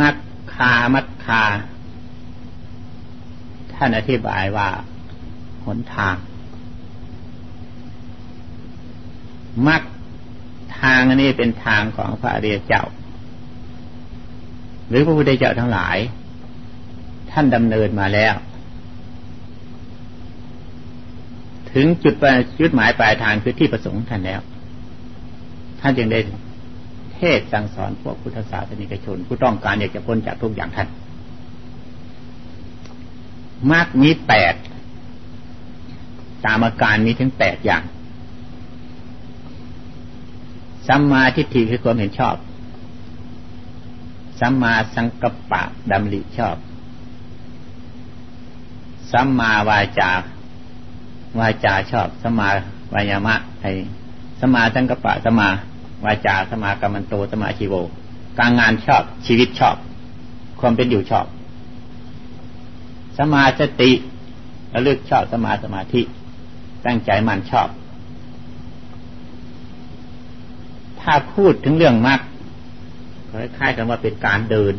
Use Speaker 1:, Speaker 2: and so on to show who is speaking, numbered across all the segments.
Speaker 1: มักคามัดคา ท่านอธิบายว่า หนทาง มักทางอันนี้เป็นทางของพระอริยเจ้า หรือพระพุทธเจ้าทั้งหลาย ท่านดำเนินมาแล้ว ถึงจุดจุดหมายปลายทางคือที่ประสงค์ท่านแล้ว ท่านจึงได้ เทศสั่งสอนพวกพุทธศาสนิกชน ผู้ต้องการอยากจะพ้นจากทุกอย่างท่านมากมีแปดตามอาการมีถึงแปดอย่างสัมมาทิฏฐิคือความเห็นชอบสัมมาสังกัปปะดำริชอบสัมมาวาจาวาจาชอบสัมมาวายามะไอสัมมาสังกัปปะสัมมา วาจาสมากรรมันโตสมาชีโว การงานชอบชีวิตชอบ ความเป็นอยู่ชอบ สมาสติระลึกชอบสมาสมาธิ ตั้งใจมันชอบ ถ้าพูดถึงเรื่องมรรคคล้ายๆกันว่าเป็นการเดิน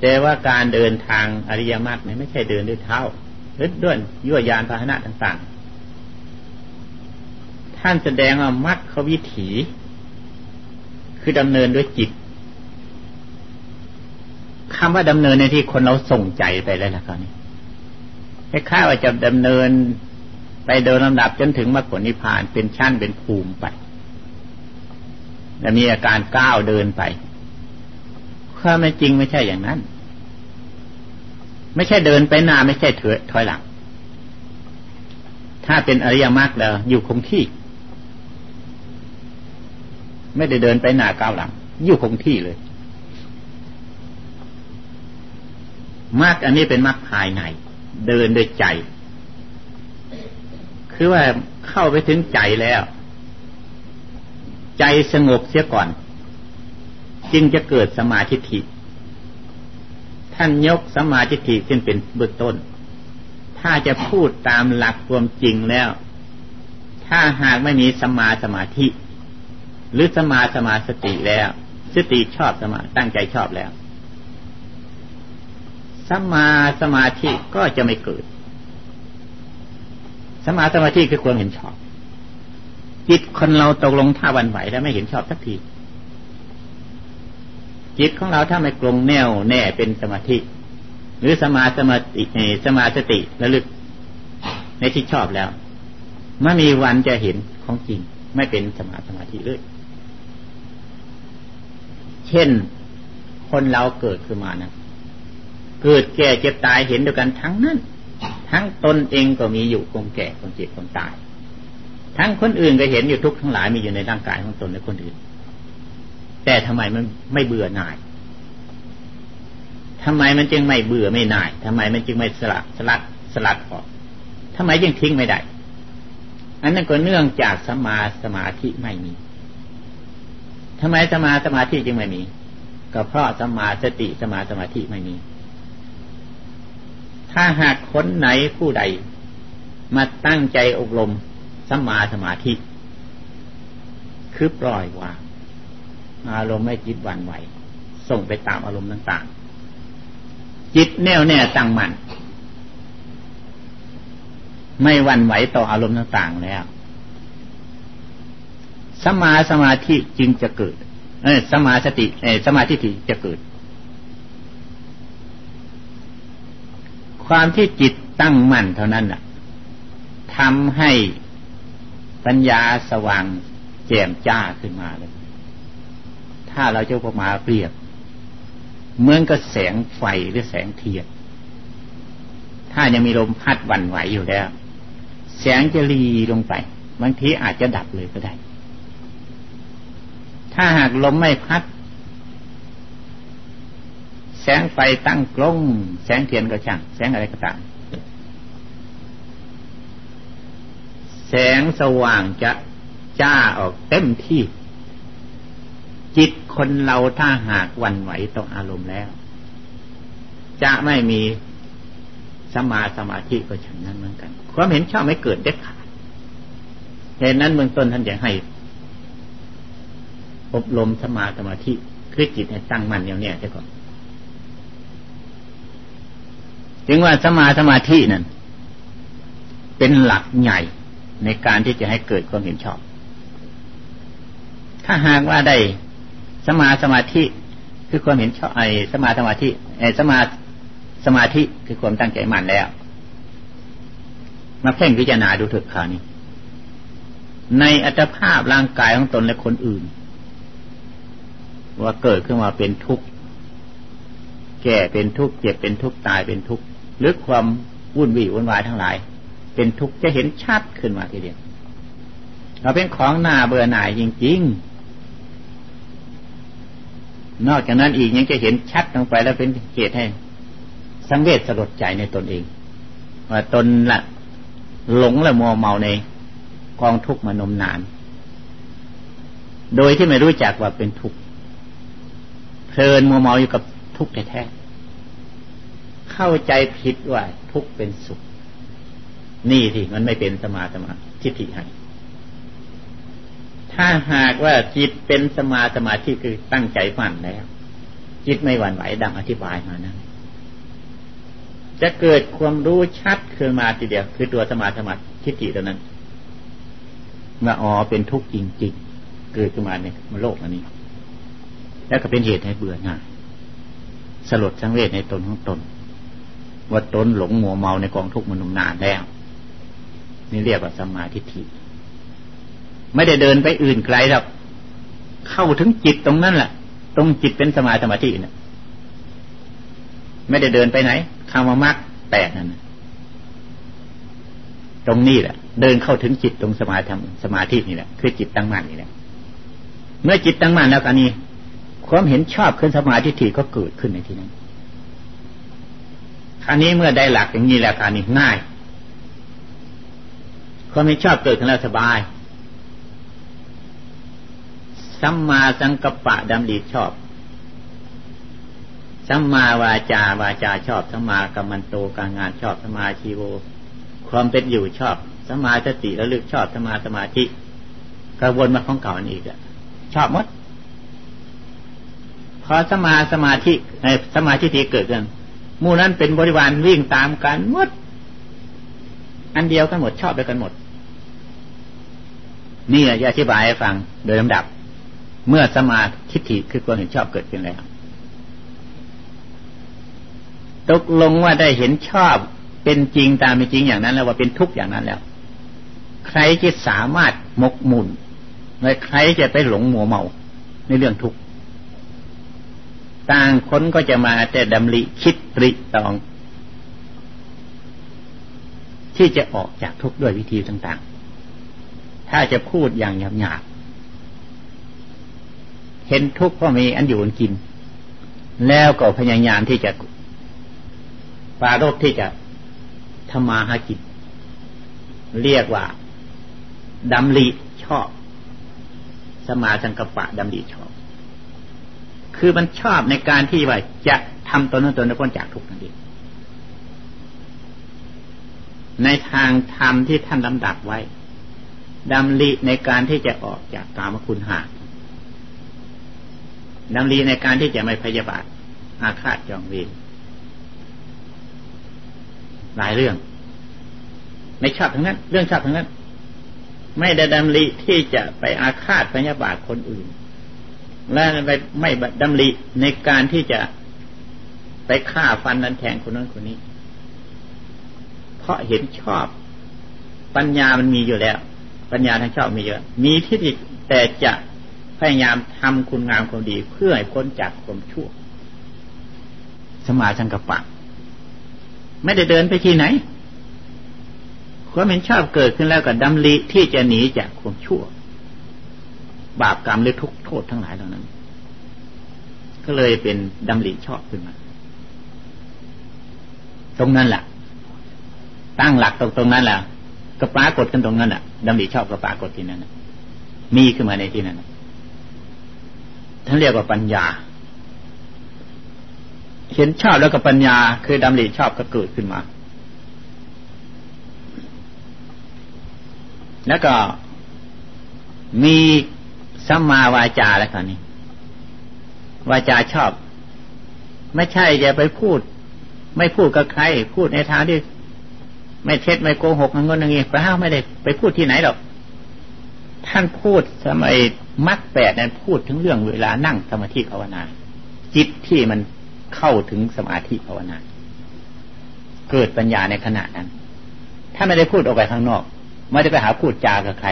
Speaker 1: แต่ว่าการเดินทางอริยมรรคเนี่ยไม่ใช่เดินด้วยเท้าหรือด้วยยั่วยานพาหนะต่างๆานแสดงว่ามรรควิถี คือดำเนินด้วยจิตคำว่าดำเนินในที่คนเราส่งใจไปแล้วนะคราวนี้คล้ายๆว่าจะดำเนินไปเดินลำดับจนถึงมรรคผลนิพพานเป็นชั้นเป็นภูมิไปและมีอาการก้าวเดินไปความไม่จริงไม่ใช่อย่างนั้น ไม่ใช่เดินไปหน้าไม่ใช่ถอถอยหลัง ถ้าเป็นอริยมรรคแล้วอยู่คงที่ ไม่ได้เดินไปหน้าก้าวหลัง อยู่คงที่เลยมรรคอันนี้เป็นมรรคภายใน เดินโดยใจ คือว่าเข้าไปถึงใจแล้ว ใจสงบเสียก่อน จึงจะเกิดสมาธิิท่านยกสมาธิิขึ้นเป็นเบื้องต้น ถ้าจะพูดตามหลักความจริงแล้ว ถ้าหากไม่มีสมาสมาธิ หรือสมาสมาสติแล้ว สติชอบสมาตั้งใจชอบแล้วสมาสมาธิก็จะไม่เกิดสมาสมาธิคือความเห็นชอบ จิตคนเราตกลงท่าวันไหวแล้วไม่เห็นชอบสักที จิตของเราถ้าไม่กลงแน่วแน่เป็นสมาธิ หรือสมาสมาติสมาสติระลึก ในที่ชอบแล้วไม่มีวันจะเห็นของจริง ไม่เป็นสมาสมาธิเลย เช่น คนเราเกิดขึ้นมานะเกิดแก่เจ็บตายเห็นเดียวกันทั้งนั้น ทั้งตนเองก็มีอยู่คงแก่คงเจ็บคงตาย ทั้งคนอื่นก็เห็นอยู่ทุกทั้งหลายมีอยู่ในร่างกายของตนและคนอื่น แต่ทำไมมันไม่เบื่อหน่ายทำไมมันจึงไม่เบื่อไม่หน่ายทำไมมันจึงไม่สลัดสลัดสลัดออกทำไมยังทิ้งไม่ได้ อันนั้นก็เนื่องจากสมาสมาธิไม่มี ทำไมสมาสมาธิจึงไม่มี ก็เพราะสมาสติสมาสมาธิไม่มี ถ้าหากคนไหนผู้ใด มาตั้งใจอบรมสมมาสมาธิ คือปล่อยวางอารมณ์ไม่จิตวันไหว ส่งไปตามอารมณ์ต่างๆ จิตแน่วแน่ตั้งมัน่นไม่วันไหวต่ออารมณ์ต่างๆแล้ว สมาสมาธิจึงจะเกิด เอสมาสติเอสมาธิจะเกิด ความที่จิตตั้งมั่นเท่านั้นน่ะทำให้ปัญญาสว่างแจ่มจ้าขึ้นมาเลย ถ้าเราจะประมาเปรียบเหมือนกับแสงไฟหรือแสงเทียน ถ้ายังมีลมพัดวันไหวอยู่แล้ว แสงจะรีลงไป บางทีอาจจะดับเลยก็ได้ ถ้าหากลมไม่พัด แสงไฟตั้งกล้องแสงเทียนก็ช่าง แสงอะไรก็ตามแสงสว่างจะจ้าออกเต็มที่ จิตคนเราถ้าหากวันไหวต่องอารมณ์แล้ว จะไม่มีสมาสมาธิก็ฉันนั้นเหมือนกัน ความเห็นชอบไม่เกิดเด็ดขาดเหตุนั้นเบื้องต้นท่านอยากให้ อบรมสมาสมาธิคือจิตให้ตั้งมั่นเนียวเนี่ยเจ้าก่อนถึงว่าสมาสมาธินั่นเป็นหลักใหญ่ในการที่จะให้เกิดความเห็นชอบ ถ้าหากว่าได้สมาสมาธิคือความเห็นชอบไอ้สมาสมาธิไอ้สมาสมาธิคือความตั้งใจมั่นแล้ว มาเพ่งพิจารณาดูเถึกข่าวนี้ ในอัตภาพร่างกายของตนและคนอื่น ว่าเกิดขึ้นมาเป็นทุกข์แก่เป็นทุกข์เจ็บเป็นทุกข์ตายเป็นทุกข์หรือความวุ่นวี่วุ่นวายทั้งหลาย เป็นทุกข์จะเห็นชัดขึ้นมาทีเดียวเราเป็นของหน้าเบื่อหน่ายจริง ๆ นอกจากนั้นอีกยังจะเห็นชัดลงไปแล้วเป็นเหตุให้ สังเวชสลดใจในตนเอง ว่าตนละหลงและมัวเมาในกองทุกข์มานมนาน โดยที่ไม่รู้จักว่าเป็นทุกข์ ลินมัวเมาอยู่กับทุกข์แท้ๆเข้าใจผิดว่าทุกเป็นสุข นี่ที่มันไม่เป็นสมาสมาทิฏฐิให้ถ้าหากว่าจิตเป็นสมาสมาธิคือตั้งใจมั่นแล้ว จิตไม่หวั่นไหวดังอธิบายมานะจะเกิดความรู้ชัดขึ้นมาทีเดียวคือตัวสมาสมาทิฏฐิตัวนั้นว่าอ๋อเป็นทุกข์จริง ๆ เกิดขึ้นมาในโลกอันนี้ แล้วก็เป็นเหตุให้เบื่อหน่ายสลดสังเวชในตนของตน ว่าตนหลงมัวเมาในกองทุกข์มันนานแล้ว นี่เรียกว่าสมาธิิไม่ได้เดินไปอื่นไกลหรอกเข้าถึงจิตตรงนั้นแหละตรงจิตเป็นสมาสมาธิเนี่ยไม่ได้เดินไปไหนคำว่ามรรคแปดนั่นตรงนี้แหละ เดินเข้าถึงจิตตรงสมาธิสมาธินี่แหละคือจิตตั้งมั่นนี่แหละเมื่อจิตตั้งมั่นแล้วกันนี้ ความเห็นชอบขึ้นสมาธิถี่ก็เกิดขึ้นในที่นั้นอันนี้เมื่อได้หลักอย่างนี้แล้วการนี้ง่าย ความไม่ชอบเกิดขึ้นแล้วสบายสัมมาสังกัปปะดำริชอบ สัมมาวาจาวาจาชอบ สัมมากัมมันโตการงานชอบ สัมมาชีโว ความเป็นอยู่ชอบ สัมมาสติระลึกชอบ สัมมาสมาธิกระวนมาของเก่าอีกอะชอบหมด พอสมาสมาธิสมาธิที่เกิดขึ้นมู่นั้นเป็นบริวารวิ่งตามกันหมด อันเดียวกันหมดชอบด้วกันหมด นี่จะอธิบายให้ฟังโดยลำดับ เมื่อสมาธิฐิคือความเห็นชอบเกิดขึ้นแล้วตกลงว่าได้เห็นชอบเป็นจริงตามเป็นจริงอย่างนั้น แล้วว่าเป็นทุกข์อย่างนั้นแล้ว ใครจะสามารถมกมุ่นและใครจะไปหลงมัวเมาในเรื่องทุกข์ ต่างคนก็จะมาแต่ดำริคิดตริตอง ที่จะออกจากทุกข์ด้วยวิธีต่างๆ ถ้าจะพูดอย่างหยาบๆเห็นทุกข์เพราะมีอันอยู่อันกิน แล้วก็พยายามที่จะปารบที่จะทำมาหากินเรียกว่าดำริชอบ สมาสังกปะดำริชอบ คือมันชอบในการที่ว่าจะทำตนนั้นตนนั้นพ้นจากทุกข์นั่นเองในทางธรรมที่ท่านลำดับไว้ดำริในการที่จะออกจากกามคุณหาดำริในการที่จะไม่พยาบาทอาฆาตจองเวรหลายเรื่อง ไม่ชอบทั้งนั้น เรื่องชอบทั้งนั้น ไม่ได้ดำริที่จะไปอาฆาตพยาบาทคนอื่น และไม่ไม่ดำริในการที่จะไปฆ่าฟันนั้นแทงคนนั้นคนนี้ เพราะเห็นชอบ ปัญญามันมีอยู่แล้ว ปัญญาทางชอบมีเยอะ มีทิฏฐิแต่จะพยายามทำคุณงามความดี เพื่อให้พ้นจากความชั่ว สมาสังกปะ ไม่ได้เดินไปที่ไหนความเห็นชอบเกิดขึ้นแล้วก็ดำริที่จะหนีจากความชั่ว บาปกรรมหรือทุกโทษทั้งหลายเหล่านั้น ก็เลยเป็นดำริชอบขึ้นมา ตรงนั้นแหละตั้งหลักตรงตรงนั้นแหละก็ปรากฏกันตรงนั้นแหละดำริชอบก็ปรากฏที่นั้นมีขึ้นมาในที่นั้นท่านเรียกว่าปัญญา เห็นชอบแล้วก็ปัญญา คือดำริชอบก็เกิดขึ้นมา แล้วก็มี สัมมาวาจาแล้วคราวนี้วาจาชอบ ไม่ใช่จะไปพูด ไม่พูดกับใคร พูดในทางที่ไม่เท็จไม่โกหกเงินอย่งนี้พระ้าไม่ได้ไปพูดที่ไหนหรอก ท่านพูดสมัยมัดแปดนั้นพูดถึงเรื่องเวลานั่งสมาธิภาวนา จิตที่มันเข้าถึงสมาธิภาวนา เกิดปัญญาในขณะนั้น ถ้าไม่ได้พูดออกไปข้างนอก ไม่ได้ไปหาพูดจากับใคร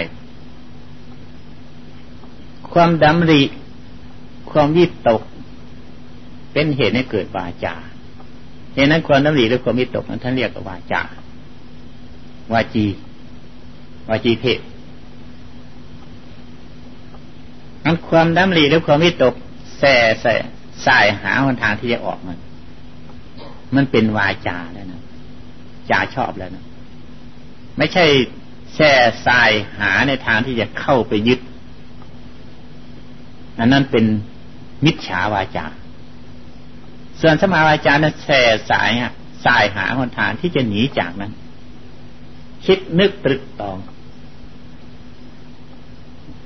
Speaker 1: ความดำริ ความวิตก เป็นเหตุให้เกิดวาจาเหตุนั้นความดำริหรือความวิตกนั้นท่านเรียกว่าวาจาวาจี วาจีเพศอันความดำริหรือความวิตกแส่แส่สายหาหนทางที่จะออกมัน มันเป็นวาจาแล้วนะจาชอบแล้วนะไม่ใช่แช่สายหาในทางที่จะเข้าไปยึด อันนั้นเป็นมิจฉาวาจา ส่วนสมาวาจานั้นแช่สายสายหาหนทางที่จะหนีจากนั้น คิดนึกตรึกตอง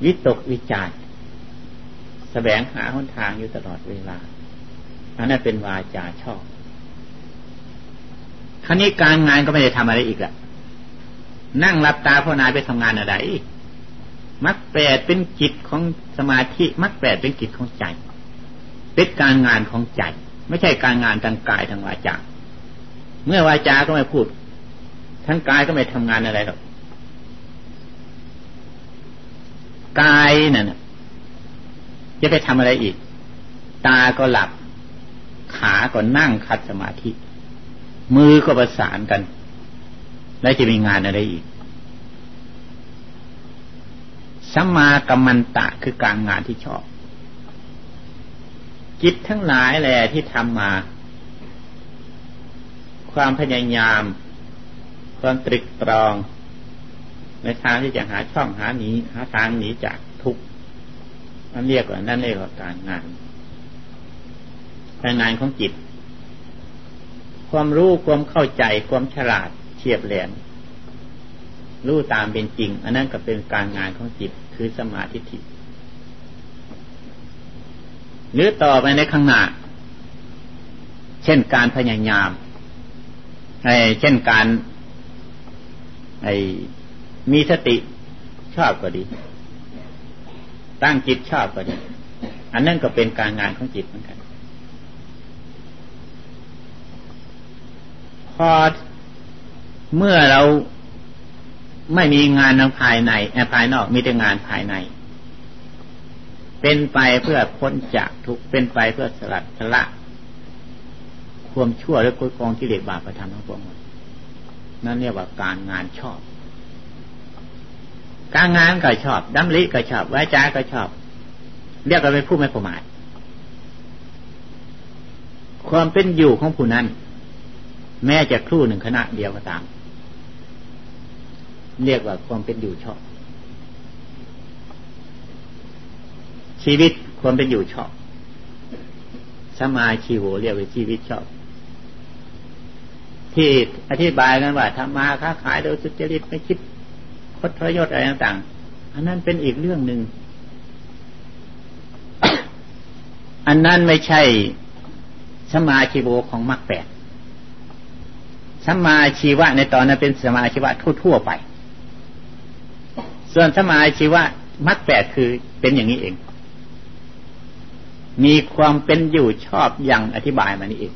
Speaker 1: วิตกวิจารแสวงหาหนทางอยู่ตลอดเวลาอันนั้นเป็นวาจาชอบครั้นี้การงานก็ไม่ได้ทำอะไรอีกละนั่งรับตาพ่อนายไปทำงานอะไร มักแปดเป็นจิตของสมาธิมักแปดเป็นจิตของใจ เป็นการงานของใจ ไม่ใช่การงานทางกายทางวาจาเมื่อวาจาก็ไม่พูด ทั้งกายก็ไม่ทำงานอะไรหรอกกายนั่นจะไปทำอะไรอีก ตาก็หลับ ขาก็นั่งคัดสมาธิ มือก็ประสานกัน แล้วจะมีงานอะไรอีก สัมมากัมมันตะคือการงานที่ชอบจิตทั้งหลายแหละที่ทำมา ความพยายาม ความตรึกตรอง ในทางที่จะหาช่องหาหนีหาทางหนีจากทุกข์นั่นเรียกว่านั่นเรียกว่าการงานการงานของจิต ความรู้ความเข้าใจความฉลาดเฉียบแหลม รู้ตามเป็นจริง อันนั้นก็เป็นการงานของจิตคือสมาธิิหรือต่อไปในข้างหน้า เช่นการพยายามเช่นการไอมีสติชอบก็ดี ตั้งจิตชอบก็ดี อันนั้นก็เป็นการงานของจิตเหมือนกัน พอเมื่อเรา ไม่มีงานทางภายในภายนอกมีแต่งานภายใน เป็นไปเพื่อพ้นจากทุกเป็นไปเพื่อสลัดสละความชั่วและกุศลกิเลสบาปประทานทั้งปวงนั่นเรียกว่าการงานชอบ การงานก็ชอบดำริก็ชอบวาจาก็ชอบ เรียกว่าเป็นผู้ไม่ประมาทความเป็นอยู่ของผู้นั้น แม้จะครู่หนึ่งคณะเดียวก็ตาม เรียกว่าความเป็นอยู่ชอบ ชีวิตความเป็นอยู่ชอบสมาชีโวเรียกว่าชีวิตชอบ ที่อธิบายกันว่าทำมาค้าขายโดยสุจริตไม่คิดพจยศอะไรต่างๆ อันนั้นเป็นอีกเรื่องหนึ่ง อันนั้นไม่ใช่สมาชีโวของมรรคแปดสมาชีวะในตอนนั้นเป็นสมาชีวะทั่วๆไป ส่วนสมาชีวะมรรคแปดคือเป็นอย่างนี้เอง มีความเป็นอยู่ชอบอย่างอธิบายมานี่เอง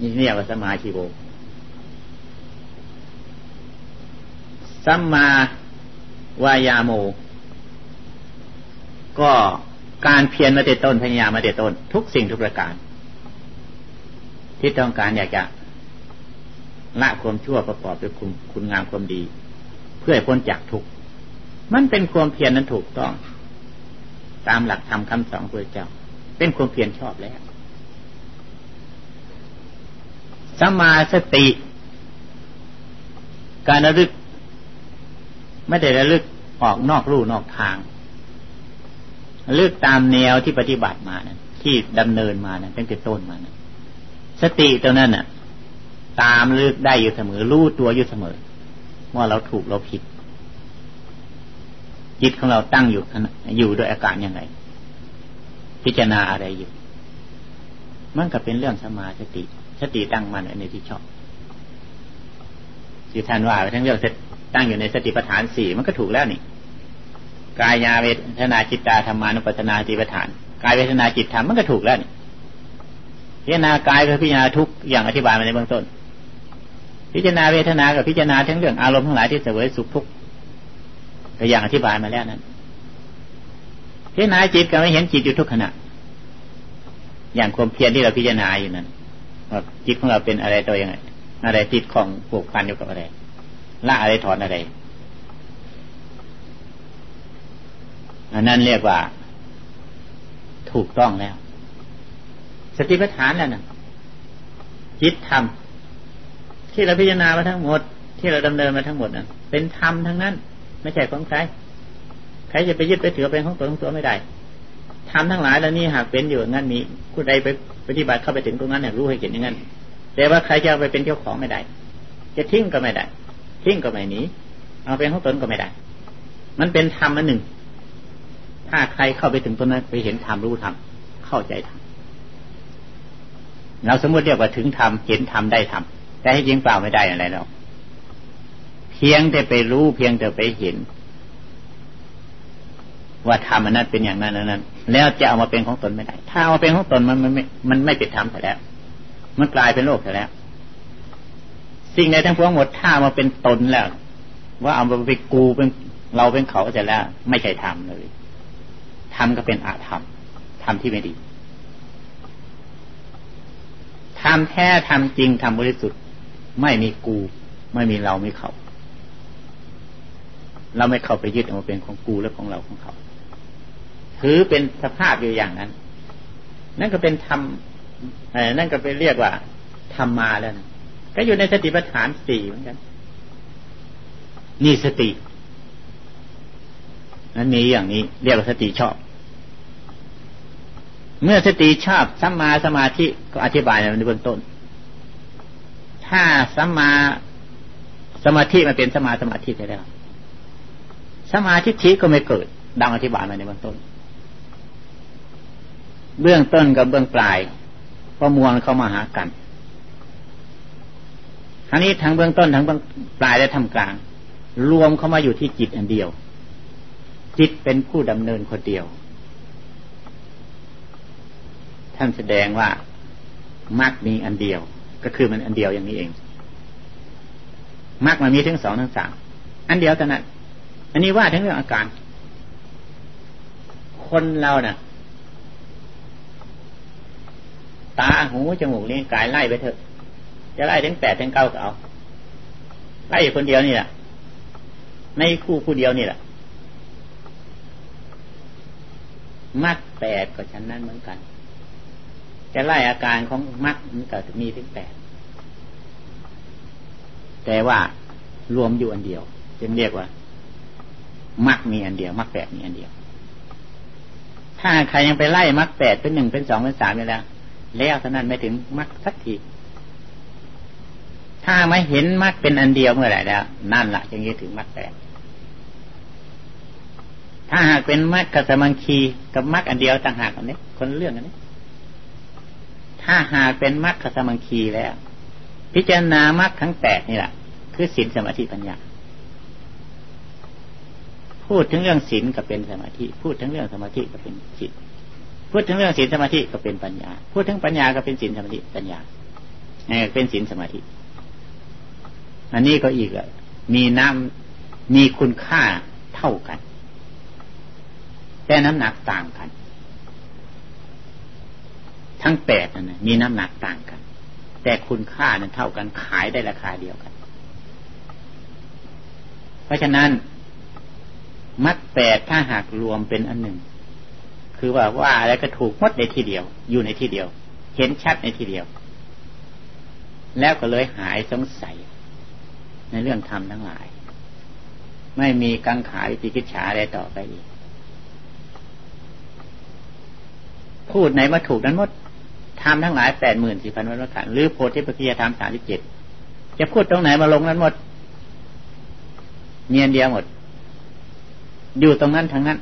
Speaker 1: นี่เรียกว่าสมาชีโวสัมมาวายาโม ก็การเพียรมาเตต้นพยายามมาเตต้น ทุกสิ่งทุกประการ ที่ต้องการอยากจะละความชั่วประกอบด้วยคุณคุณงามความดี พื่อพ้นจากทุกข์มันเป็นความเพียรนั้นถูกต้อง ตามหลักธรรมคำสอนพระเจ้า เป็นความเพียรชอบแล้วสมาสติ การระลึก ไม่ได้ระลึกออกนอกรูนอกทางระลึกตามแนวที่ปฏิบัติมานะที่ดำเนินมานะตั้งแต่ต้นมานะสติตัวนั้นน่ะ ตามลึกได้อยู่เสมอ รู้ตัวอยู่เสมอ ว่าเราถูกเราผิด จิตของเราตั้งอยู่อยู่ด้วยอาการยังไง พิจารณาอะไรอยู่ มันก็เป็นเรื่องสมาสติ สติตั้งมันในที่ชอบที่ท่านว่าทั้งเรื่องตั้งอยู่ในสติปัฏฐานสี่มันก็ถูกแล้วนี่กายาเวทนาจิตตาธรรมานุปัฏนาสติปัฏฐาน กายเวทนาจิตธรรมมันก็ถูกแล้วนี่พิจารณากายกับพิจารณาทุกอย่างอธิบายมาในเบื้องต้น พิจารณาเวทนากับพิจารณาทั้งเรื่องอารมณ์ทั้งหลายที่เสวยสุขทุกข์ก็อย่างอธิบายมาแล้วนั้นพิจารณาจิตก็ไม่เห็นจิตอยู่ทุกขณะ อย่างความเพียรที่เราพิจารณาอยู่นั้นว่าจิตของเราเป็นอะไรตัวยังไง อะไรติดของผูกพันอยู่กับอะไรละอะไรถอนอะไรอันนั้นเรียกว่า ถูกต้องแล้ว สติปัฏฐานแล้วนะจิตธรรม ที่เราพิจารณามาทั้งหมด ที่เราดำเนินมาทั้งหมดนั้นเป็นธรรมทั้งนั้น ไม่ใช่ของใครใครจะไปยึดไปถือเป็นของตัวของตัวไม่ได้ทำทั้งหลายแล้วนี่หากเป็นอยู่งั้นมีผู้ใดไปปฏิบัติเข้าไปถึงตรงนั้นเนี่ยรู้ให้เห็นอย่างนั้นแต่ว่าใครจะไปเป็นเจ้าของไม่ได้ จะทิ้งก็ไม่ได้ ทิ้งก็ไม่หนีเอาเป็นของตนก็ไม่ได้ มันเป็นธรรมอันหนึ่ง ถ้าใครเข้าไปถึงตรงนั้นไปเห็นธรรมรู้ธรรมเข้าใจธรรมเราสมมติเรียกว่าถึงธรรมเห็นธรรมได้ธรรม แต่ให้ยิงเปล่าไม่ได้อะไรหรอกเพียงแต่ไปรู้เพียงแต่ไปเห็น ว่าธรรมนั้นเป็นอย่างนั้นนั้นแล้วจะเอามาเป็นของตนไม่ได้ ถ้าเอามาเป็นของตนมันมันไม่มันไม่เป็นธรรมแต่แล้ว มันกลายเป็นโลกแต่แล้ว สิ่งใดทั้งพวงหมดถ้ามาเป็นตนแล้ว ว่าเอามาไปกูเป็นเราเป็นเขาจะแล้ว ไม่ใช่ธรรมเลยธรรมก็เป็นอาธรรมธรรมที่ไม่ดีธรรมแท้ธรรมจริงธรรมบริสุทธิ์ ไม่มีกู ไม่มีเราไม่เขาเราไม่เข้าไปยึดเอามาเป็นของกูและของเราของเขาถือเป็นสภาพอยู่อย่างนั้น นั่นก็เป็นธรรมนั่นก็เป็นเรียกว่าธรรมมาแล้วนะก็อยู่ในสติปัฏฐานสี่เหมือนกัน นี่สตินั้นมีอย่างนี้ เรียกว่าสติชอบ เมื่อสติชอบสัมมาสมาธิก็อธิบายในเบื้องต้น ถ้าสัมมาสมาธิมันเป็นสมาสมาธิไปแล้วสมาธิทิก็ไม่เกิด ดังอธิบายมาในเบื้องต้น เบื้องต้นกับเบื้องปลายประมวลเข้ามาหากันทั้งนี้ทั้งเบื้องต้นทั้งเบื้องปลายและทำกลาง รวมเข้ามาอยู่ที่จิตอันเดียว จิตเป็นผู้ดำเนินคนเดียว ท่านแสดงว่ามรรคมีอันเดียว ก็คือมันอันเดียวอย่างนี้เองมรรคมันมีทั้งสองทั้งสามอันเดียวแต่นั้นอันนี้ว่าทั้งเรื่องอาการ คนเราเนะ่ะ ตาหูจมูกลิ้นกายไล่ไปเถอะ จะไล่ถึงแปดถึงเก้าก็เอาไล่คนเดียวนี่แหละในคู่คู่เดียวนี่แหละมัดแปดก็ฉันนั้นเหมือนกัน จะไล่อาการของมัดมันก็มีถึงแปดแต่ว่ารวมอยู่อันเดียวจึงเรียกว่ามักมีอันเดียวมักแปดมีอันเดียว ถ้าใครยังไปไล่มักแปดเป็นหนึ่งเป็นสองเป็นสามอยู่แล้วแล้วเท่านั้นไม่ถึงมรรคสักทีถ้าไม่เห็นมรรคเป็นอันเดียวเมื่อไหร่แล้ว นั่นละจึงจะถึงมรรคแปดถ้าหากเป็นมรรคกับสมังคีกับมรรคอันเดียวต่างหากอันนี้ คนเรื่องอันนี้ ถ้าหากเป็นมรรคสมังคีแล้ว พิจารณามรรคทั้งแปดนี่แหละคือศีลสมาธิปัญญา พูดถึงเรื่องศีลก็เป็นสมาธิ พูดถึงเรื่องสมาธิก็เป็นจิต พูดถึงเรื่องศีลสมาธิก็เป็นปัญญา พูดถึงปัญญาก็เป็นศีลสมาธิปัญญาเนี่ยเป็นศีลสมาธิ อันนี้ก็อีกอะมีน้ำมีคุณค่าเท่ากัน แต่น้ำหนักต่างกัน ทั้งแปดนั่นมีน้ำหนักต่างกัน แต่คุณค่านั้นเท่ากันขายได้ราคาเดียวกัน เพราะฉะนั้นมัดแปดถ้าหากรวมเป็นอันหนึ่ง คือว่าว่าอะไรก็ถูกมดในที่เดียว อยู่ในที่เดียว เห็นชัดในที่เดียว แล้วก็เลยหายสงสัย ในเรื่องธรรมทั้งหลาย ไม่มีกังขาวิจิกิจฉาอะไรต่อไปอีกพูดไหนมาถูกนั้นหมด ธรรมทั้งหลายแปดหมื่นสี่พันวันละกันหรือโพธิปัจจยธรรมสามสิบเจ็ดจะพูดตรงไหนมาลงนั้นหมด เนียนเดียวหมด อยู่ตรงนั้นทั้งนั้น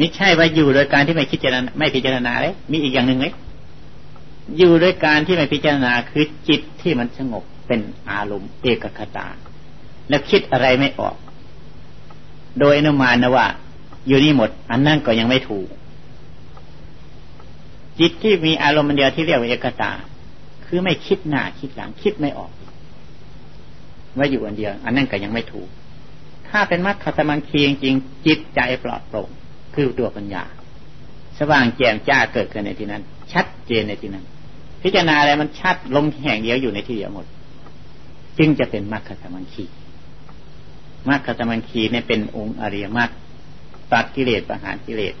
Speaker 1: ม่ใช่ว่าอยู่โดยการที่ไม่คิดจารณาไม่พิจารณาเลยมีอีกอย่างหนึ่งเลยอยู่โดยการที่ไม่พิจารณาคือจิตที่มันสงบเป็นอารมณ์เอกคตา แล้วคิดอะไรไม่ออก โดยอนุมานนะว่า อยู่นี่หมด อันนั้นก็ยังไม่ถูก จิตที่มีอารมณ์เดียวที่เรียกว่าเอกตา คือไม่คิดหน้าคิดหลังคิดไม่ออกว่าอยู่อันเดียว อันนั้นก็ยังไม่ถูก ถ้าเป็นมรรคสมังคีจริงจิตใจปลอดโปร่งคือตัวปัญญา สว่างแจ่มจ้าเกิดขึ้นในที่นั้น ชัดเจนในที่นั้น พิจารณาอะไรมันชัดลงแห่งเดียวอยู่ในที่เดียวหมด จึงจะเป็นมรรคสมังคีมรรคสมังคีเนี่ยเป็นองค์อริยมรรคตัดกิเลสประหารกิเลส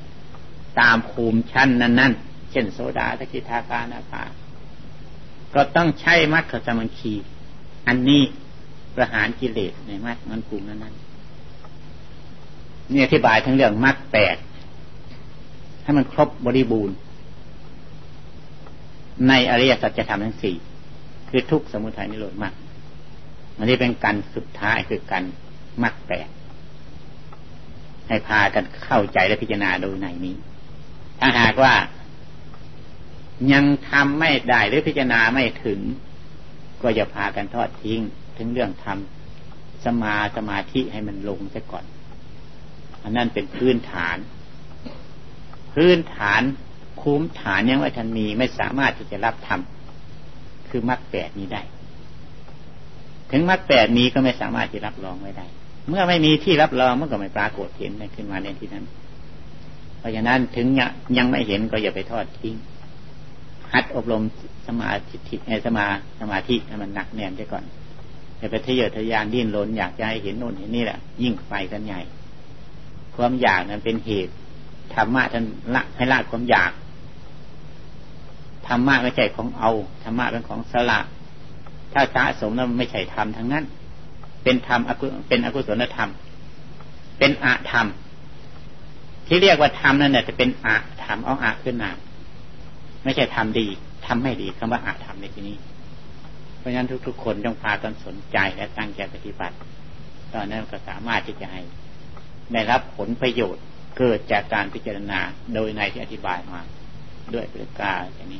Speaker 1: ตามภูมิชั้นนั้นๆ เช่นโสดาตะกิทาคานาคาก็ต้องใช้มรรคสมังคี อันนี้ประหารกิเลสในมรรคมันกลุ่มนั้นๆเนี่อธิบายทั้งเรื่องมรรคแปดให้มันครบบริบูรณ์ ในอริยสัจธรรมทั้งสี่คือทุกสมุทัยนิโรธมรรคอันนี้เป็นการสุดท้ายคือการมรรคแปดให้พากันเข้าใจและพิจารณาโดยในนี้ ถ้าหากว่า ยังทำไม่ได้หรือพิจารณาไม่ถึง ก็อย่าพากันทอดทิ้ง ถึงเรื่องทำสมาสมาธิให้มันลงซะก่อน อันนั้นเป็นพื้นฐาน พื้นฐานคุ้มฐานยังว่ท่านมีไม่สามารถที่จะรับทำคือมรรคแปดนี้ได้ ถึงมรรคแปดนี้ก็ไม่สามารถที่รับรองไว้ได้ เมื่อไม่มีที่รับรองมันก็ไม่ปรากฏเห็นขึ้นมาในที่นั้น เพราะฉะนั้นถึงยังไม่เห็นก็อย่าไปทอดทิ้ง หัดอบรมสมาธิสมาสมาธิให้มันหนักแน่นได้ก่อนอย่าไปทะเยอทะยานดิ้นรนอยากจะให้เห็นโน่นเห็นนี่แหละ ยิ่งไปกันใหญ่ ความอยากนั้นเป็นเหตุธรรมะท่านละให้ละความอยากธรรมะไม่ใช่ของเอาธรรมะเป็นของสละ ถ้าสะสมนั้นไม่ใช่ธรรมทั้งนั้น เป็นธรรมเป็นอกุศลธรรม เป็นอะธรรม ที่เรียกว่าธรรมนั่นแหละจะเป็นอะธรรมเอาอะขึ้นมา ไม่ใช่ทำดีทำไม่ดีคำว่าอาจทำในที่นี้ เพราะฉะนั้นทุก ๆ คนต้องพากันสนใจและตั้งใจปฏิบัติ ตอนนั้นก็สามารถที่จะให้ได้รับผลประโยชน์เกิดจากการพิจารณาโดยในที่อธิบายมา ด้วยประการอย่างนี้